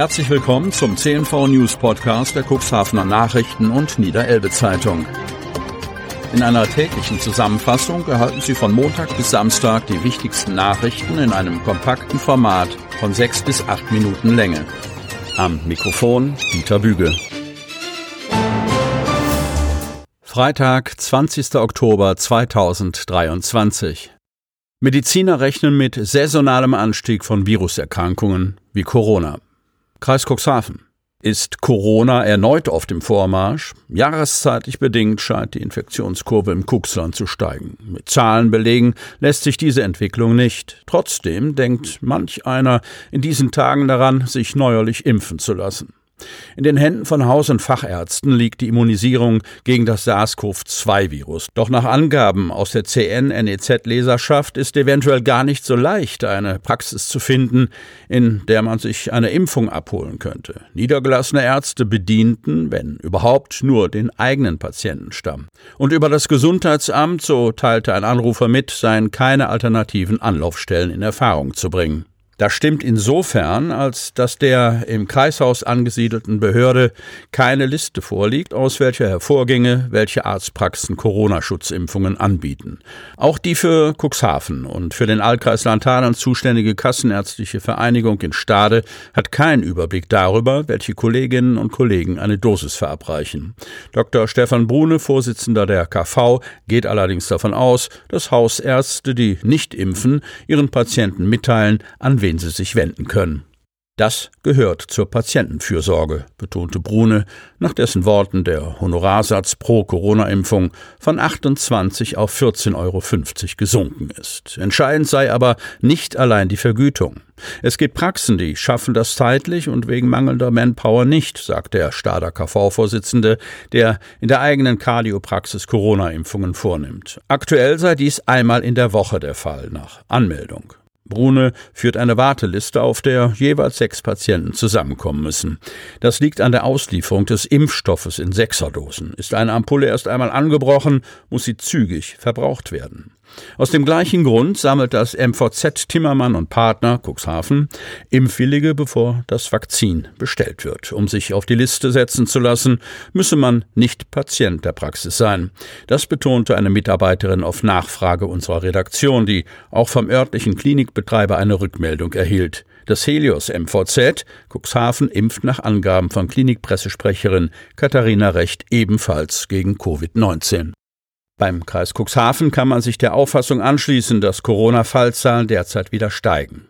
Herzlich willkommen zum CNV News Podcast der Cuxhavener Nachrichten und Niederelbe Zeitung. In einer täglichen Zusammenfassung erhalten Sie von Montag bis Samstag die wichtigsten Nachrichten in einem kompakten Format von sechs bis acht Minuten Länge. Am Mikrofon Dieter Büge. Freitag, 20. Oktober 2023. Mediziner rechnen mit saisonalem Anstieg von Viruserkrankungen wie Corona. Kreis Cuxhaven. Ist Corona erneut auf dem Vormarsch? Jahreszeitlich bedingt scheint die Infektionskurve im Cuxland zu steigen. Mit Zahlen belegen lässt sich diese Entwicklung nicht. Trotzdem denkt manch einer in diesen Tagen daran, sich neuerlich impfen zu lassen. In den Händen von Haus- und Fachärzten liegt die Immunisierung gegen das SARS-CoV-2-Virus. Doch nach Angaben aus der CN-NEZ-Leserschaft ist eventuell gar nicht so leicht, eine Praxis zu finden, in der man sich eine Impfung abholen könnte. Niedergelassene Ärzte bedienten, wenn überhaupt, nur den eigenen Patientenstamm. Und über das Gesundheitsamt, so teilte ein Anrufer mit, seien keine alternativen Anlaufstellen in Erfahrung zu bringen. Das stimmt insofern, als dass der im Kreishaus angesiedelten Behörde keine Liste vorliegt, aus welcher hervorginge, welche Arztpraxen Corona-Schutzimpfungen anbieten. Auch die für Cuxhaven und für den Altkreis Lantanen zuständige Kassenärztliche Vereinigung in Stade hat keinen Überblick darüber, welche Kolleginnen und Kollegen eine Dosis verabreichen. Dr. Stefan Brune, Vorsitzender der KV, geht allerdings davon aus, dass Hausärzte, die nicht impfen, ihren Patienten mitteilen, an wen wen sie sich wenden können. Das gehört zur Patientenfürsorge, betonte Brune, nach dessen Worten der Honorarsatz pro Corona-Impfung von 28 auf 14,50 Euro gesunken ist. Entscheidend sei aber nicht allein die Vergütung. Es gibt Praxen, die schaffen das zeitlich und wegen mangelnder Manpower nicht, sagt der Stader KV-Vorsitzende, der in der eigenen Kardiopraxis Corona-Impfungen vornimmt. Aktuell sei dies einmal in der Woche der Fall nach Anmeldung. Brune führt eine Warteliste, auf der jeweils sechs Patienten zusammenkommen müssen. Das liegt an der Auslieferung des Impfstoffes in Sechserdosen. Ist eine Ampulle erst einmal angebrochen, muss sie zügig verbraucht werden. Aus dem gleichen Grund sammelt das MVZ Timmermann und Partner Cuxhaven Impfwillige, bevor das Vakzin bestellt wird. Um sich auf die Liste setzen zu lassen, müsse man nicht Patient der Praxis sein. Das betonte eine Mitarbeiterin auf Nachfrage unserer Redaktion, die auch vom örtlichen Klinikbetreiber eine Rückmeldung erhielt. Das Helios MVZ Cuxhaven impft nach Angaben von Klinikpressesprecherin Katharina Recht ebenfalls gegen Covid-19. Beim Kreis Cuxhaven kann man sich der Auffassung anschließen, dass Corona-Fallzahlen derzeit wieder steigen.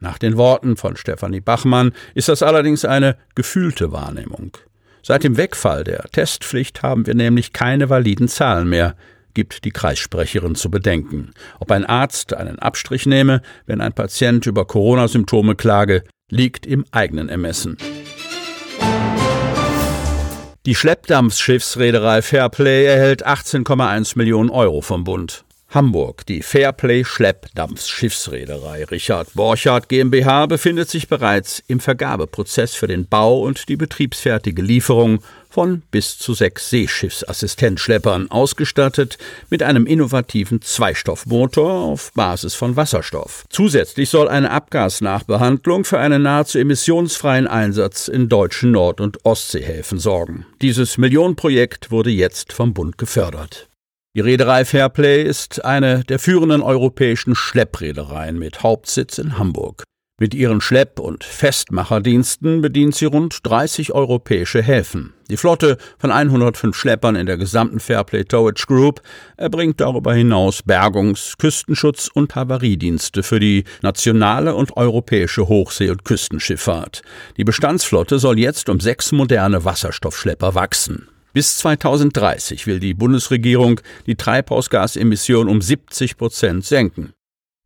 Nach den Worten von Stefanie Bachmann ist das allerdings eine gefühlte Wahrnehmung. Seit dem Wegfall der Testpflicht haben wir nämlich keine validen Zahlen mehr, gibt die Kreissprecherin zu bedenken. Ob ein Arzt einen Abstrich nehme, wenn ein Patient über Corona-Symptome klage, liegt im eigenen Ermessen. Die Schleppdampfschiffsreederei Fairplay erhält 18,1 Millionen Euro vom Bund. Hamburg. Die Fairplay Schleppdampfschiffsreederei Richard Borchardt GmbH befindet sich bereits im Vergabeprozess für den Bau und die betriebsfertige Lieferung von bis zu sechs Seeschiffsassistenzschleppern, ausgestattet mit einem innovativen Zweistoffmotor auf Basis von Wasserstoff. Zusätzlich soll eine Abgasnachbehandlung für einen nahezu emissionsfreien Einsatz in deutschen Nord- und Ostseehäfen sorgen. Dieses Millionenprojekt wurde jetzt vom Bund gefördert. Die Reederei Fairplay ist eine der führenden europäischen Schleppreedereien mit Hauptsitz in Hamburg. Mit ihren Schlepp- und Festmacherdiensten bedient sie rund 30 europäische Häfen. Die Flotte von 105 Schleppern in der gesamten Fairplay Towage Group erbringt darüber hinaus Bergungs-, Küstenschutz- und Havariedienste für die nationale und europäische Hochsee- und Küstenschifffahrt. Die Bestandsflotte soll jetzt um sechs moderne Wasserstoffschlepper wachsen. Bis 2030 will die Bundesregierung die Treibhausgasemission um 70 Prozent senken.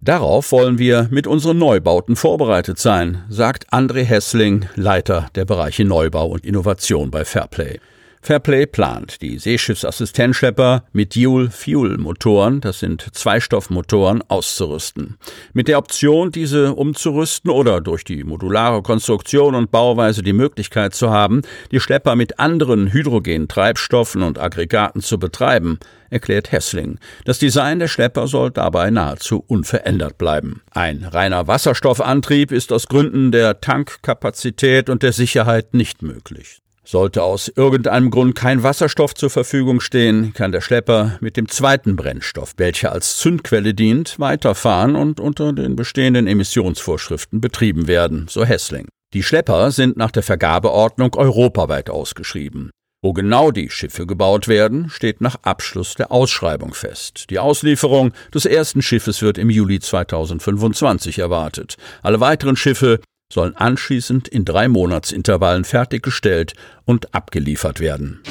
Darauf wollen wir mit unseren Neubauten vorbereitet sein, sagt André Hessling, Leiter der Bereiche Neubau und Innovation bei Fairplay. Fairplay plant, die Seeschiffsassistenzschlepper mit Dual-Fuel-Motoren, das sind Zweistoffmotoren, auszurüsten. Mit der Option, diese umzurüsten oder durch die modulare Konstruktion und Bauweise die Möglichkeit zu haben, die Schlepper mit anderen Hydrogentreibstoffen und Aggregaten zu betreiben, erklärt Hessling. Das Design der Schlepper soll dabei nahezu unverändert bleiben. Ein reiner Wasserstoffantrieb ist aus Gründen der Tankkapazität und der Sicherheit nicht möglich. Sollte aus irgendeinem Grund kein Wasserstoff zur Verfügung stehen, kann der Schlepper mit dem zweiten Brennstoff, welcher als Zündquelle dient, weiterfahren und unter den bestehenden Emissionsvorschriften betrieben werden, so Hessling. Die Schlepper sind nach der Vergabeordnung europaweit ausgeschrieben. Wo genau die Schiffe gebaut werden, steht nach Abschluss der Ausschreibung fest. Die Auslieferung des ersten Schiffes wird im Juli 2025 erwartet. Alle weiteren Schiffe sollen anschließend in drei Monatsintervallen fertiggestellt und abgeliefert werden.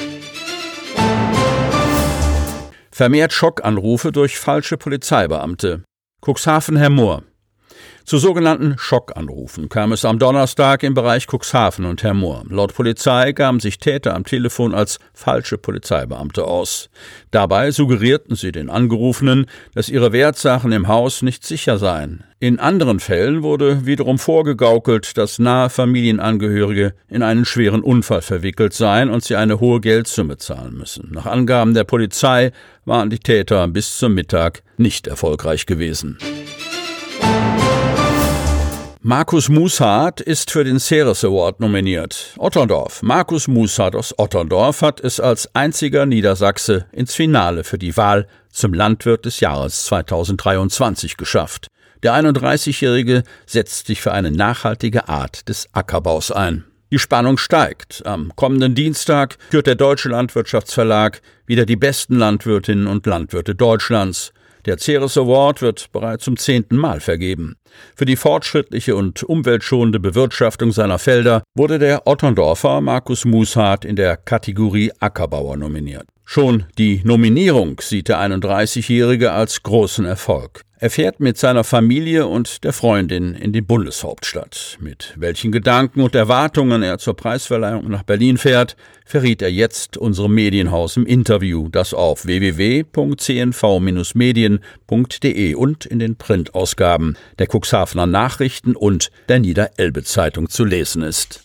Vermehrt Schockanrufe durch falsche Polizeibeamte. Cuxhaven Herr Mohr. Zu sogenannten Schockanrufen kam es am Donnerstag im Bereich Cuxhaven und Hermoor. Laut Polizei gaben sich Täter am Telefon als falsche Polizeibeamte aus. Dabei suggerierten sie den Angerufenen, dass ihre Wertsachen im Haus nicht sicher seien. In anderen Fällen wurde wiederum vorgegaukelt, dass nahe Familienangehörige in einen schweren Unfall verwickelt seien und sie eine hohe Geldsumme zahlen müssen. Nach Angaben der Polizei waren die Täter bis zum Mittag nicht erfolgreich gewesen. Markus Mushardt ist für den Ceres Award nominiert. Otterndorf. Markus Mushardt aus Otterndorf hat es als einziger Niedersachse ins Finale für die Wahl zum Landwirt des Jahres 2023 geschafft. Der 31-Jährige setzt sich für eine nachhaltige Art des Ackerbaus ein. Die Spannung steigt. Am kommenden Dienstag führt der Deutsche Landwirtschaftsverlag wieder die besten Landwirtinnen und Landwirte Deutschlands. Der Ceres Award wird bereits zum zehnten Mal vergeben. Für die fortschrittliche und umweltschonende Bewirtschaftung seiner Felder wurde der Otterndorfer Markus Mushardt in der Kategorie Ackerbauer nominiert. Schon die Nominierung sieht der 31-Jährige als großen Erfolg. Er fährt mit seiner Familie und der Freundin in die Bundeshauptstadt. Mit welchen Gedanken und Erwartungen er zur Preisverleihung nach Berlin fährt, verriet er jetzt unserem Medienhaus im Interview, das auf www.cnv-medien.de und in den Printausgaben der Cuxhavener Nachrichten und der Niederelbe Zeitung zu lesen ist.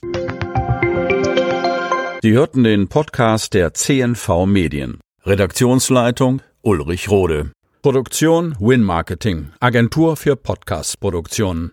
Sie hörten den Podcast der CNV Medien. Redaktionsleitung Ulrich Rode. Produktion Win Marketing, Agentur für Podcast-Produktionen.